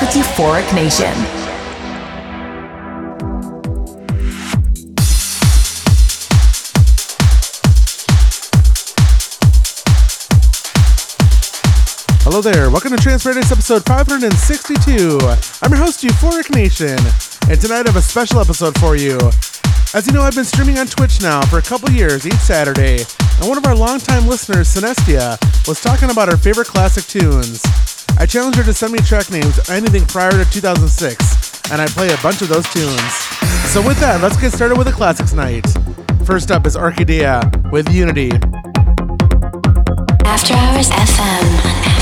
With Euphoric Nation. Hello there, welcome to Paradise episode 562. I'm your host, Euphoric Nation, and tonight I have a special episode for you. As you know, I've been streaming on Twitch now for a couple years each Saturday, and one of our longtime listeners, Sinestia, was talking about her favorite classic tunes. I challenged her to send me track names anything prior to 2006, and I play a bunch of those tunes. So with that, let's get started with a classics night. First up is Arcadia with Unity. After Hours FM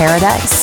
Paradise.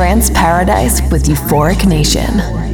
Trance Paradise with Euphoric Nation.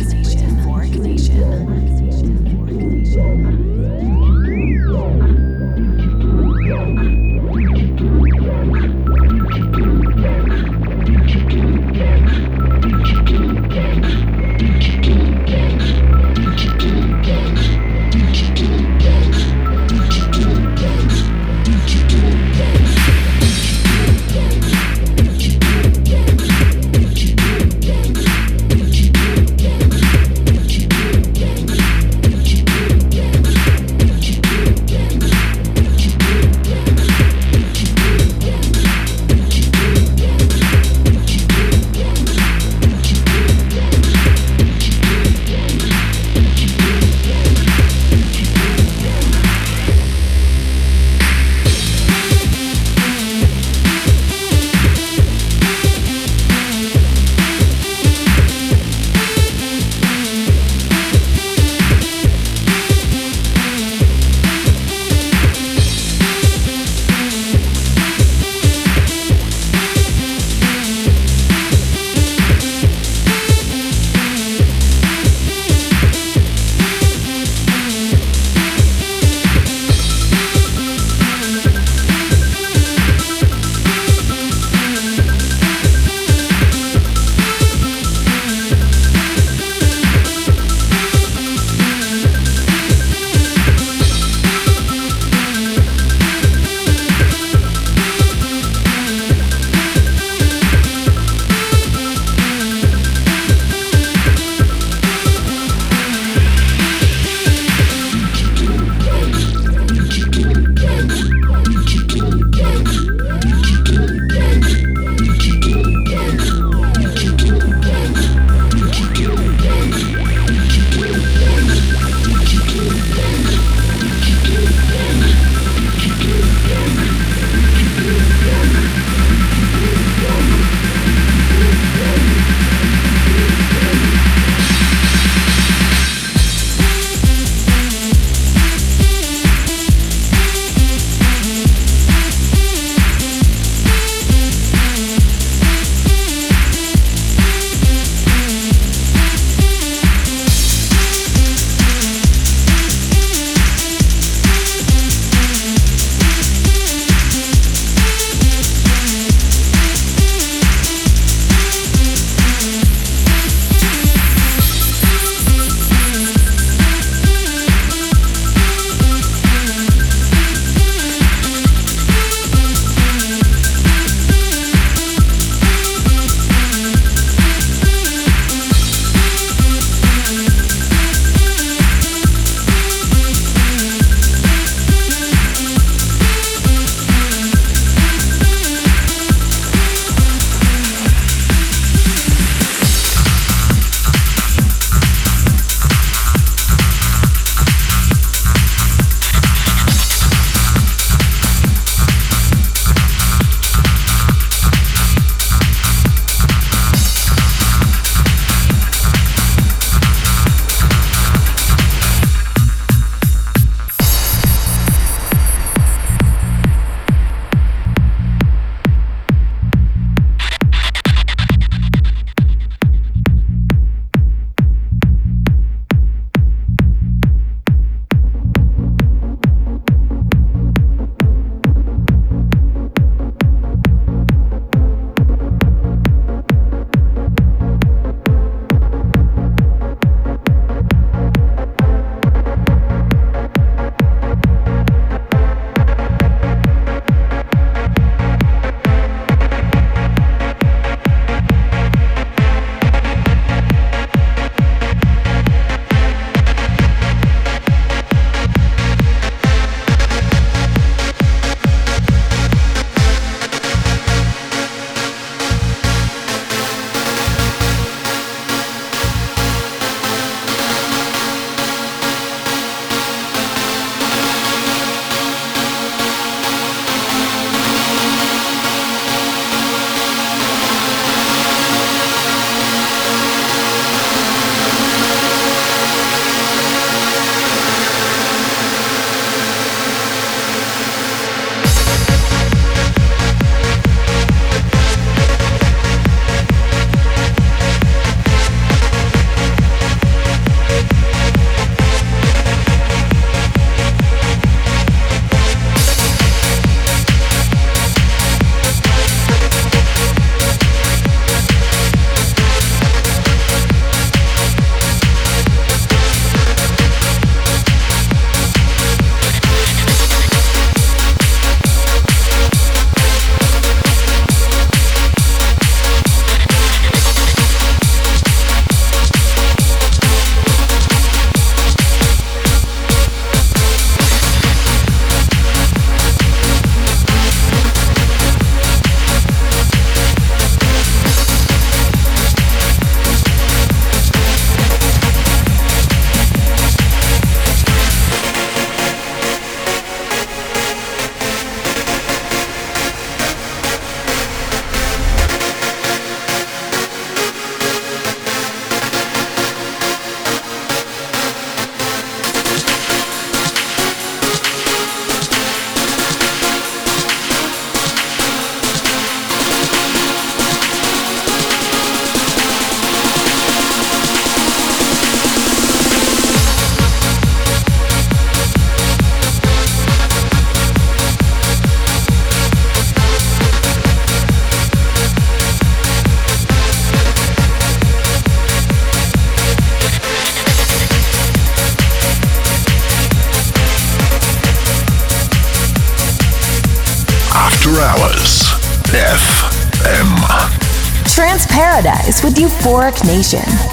Euphoric Nation.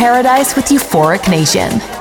Paradise with Euphoric Nation.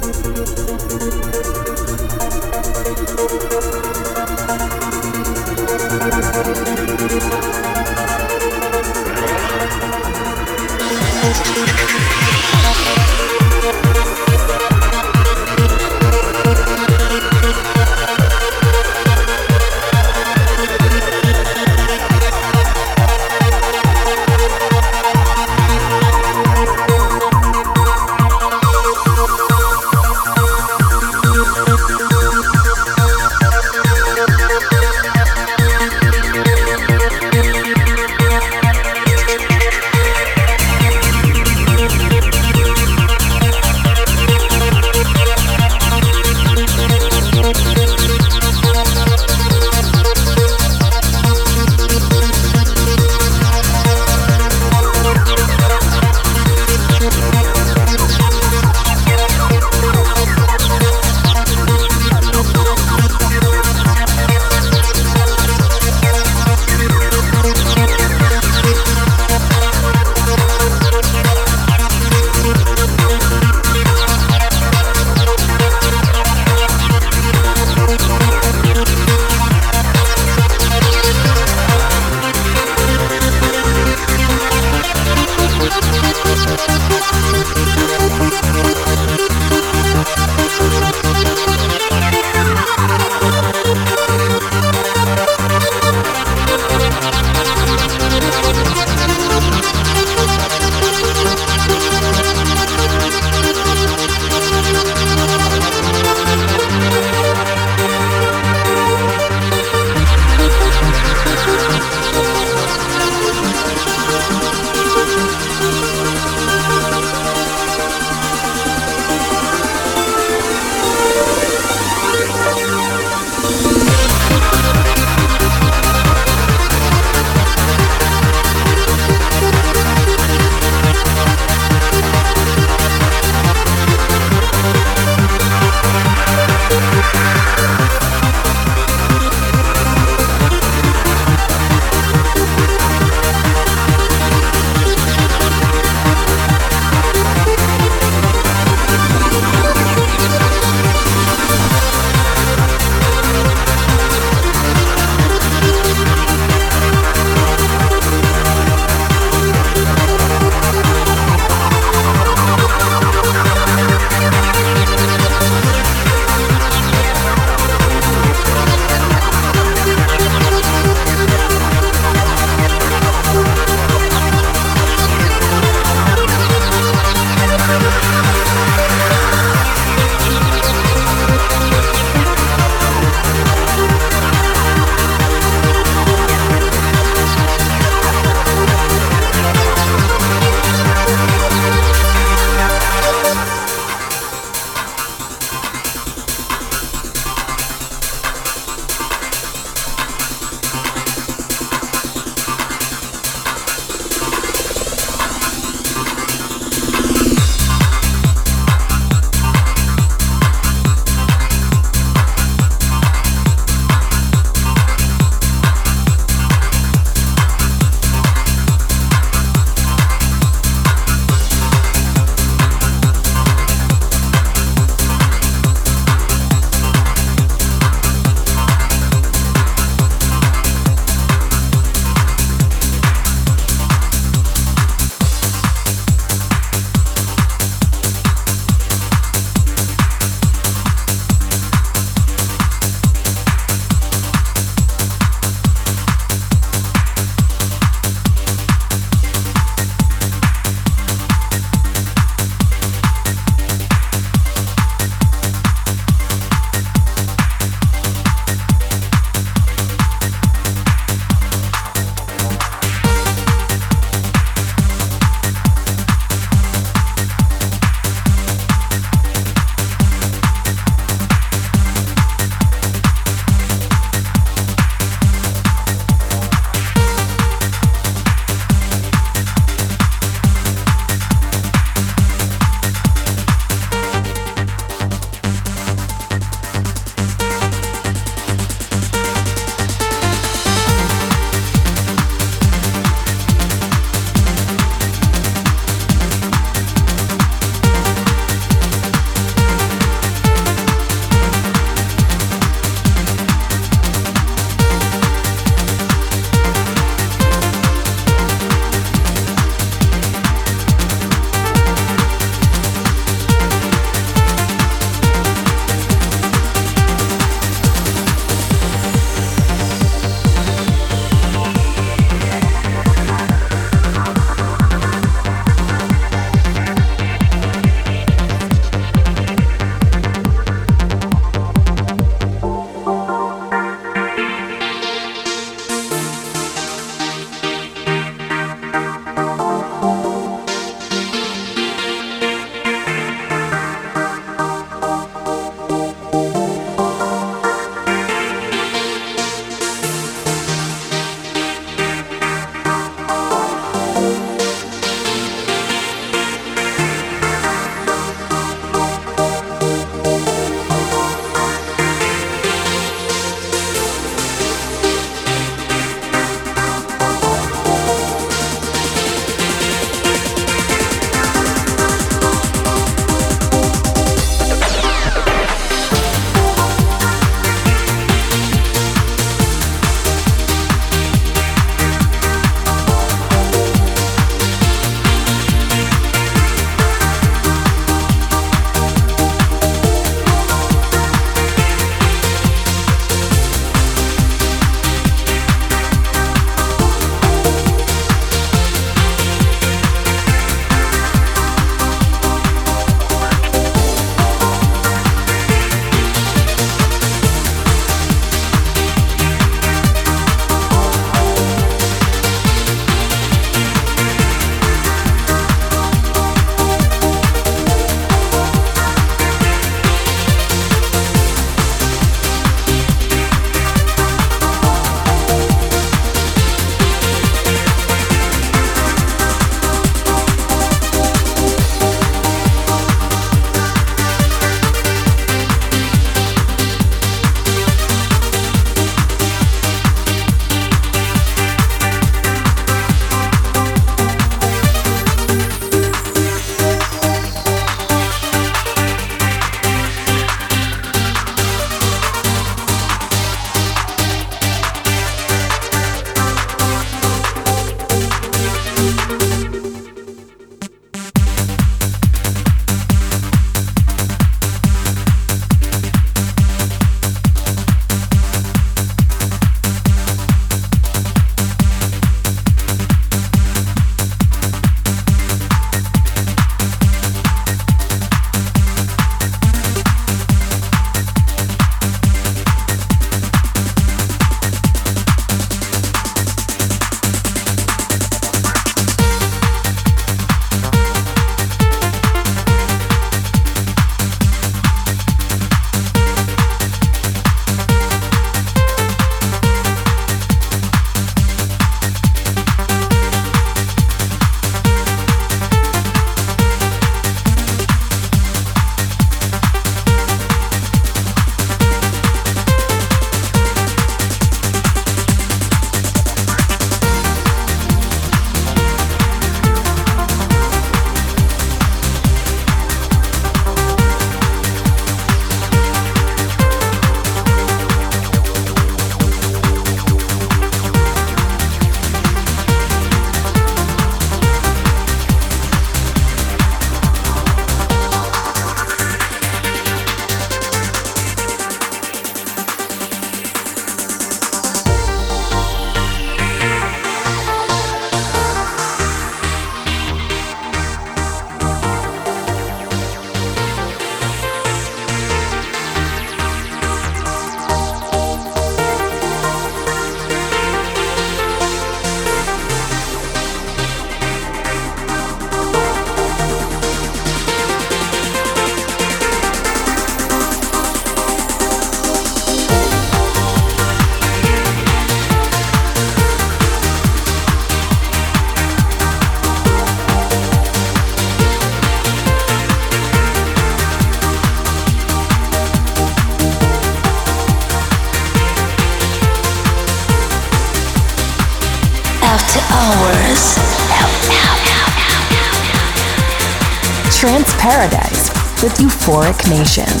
Nation.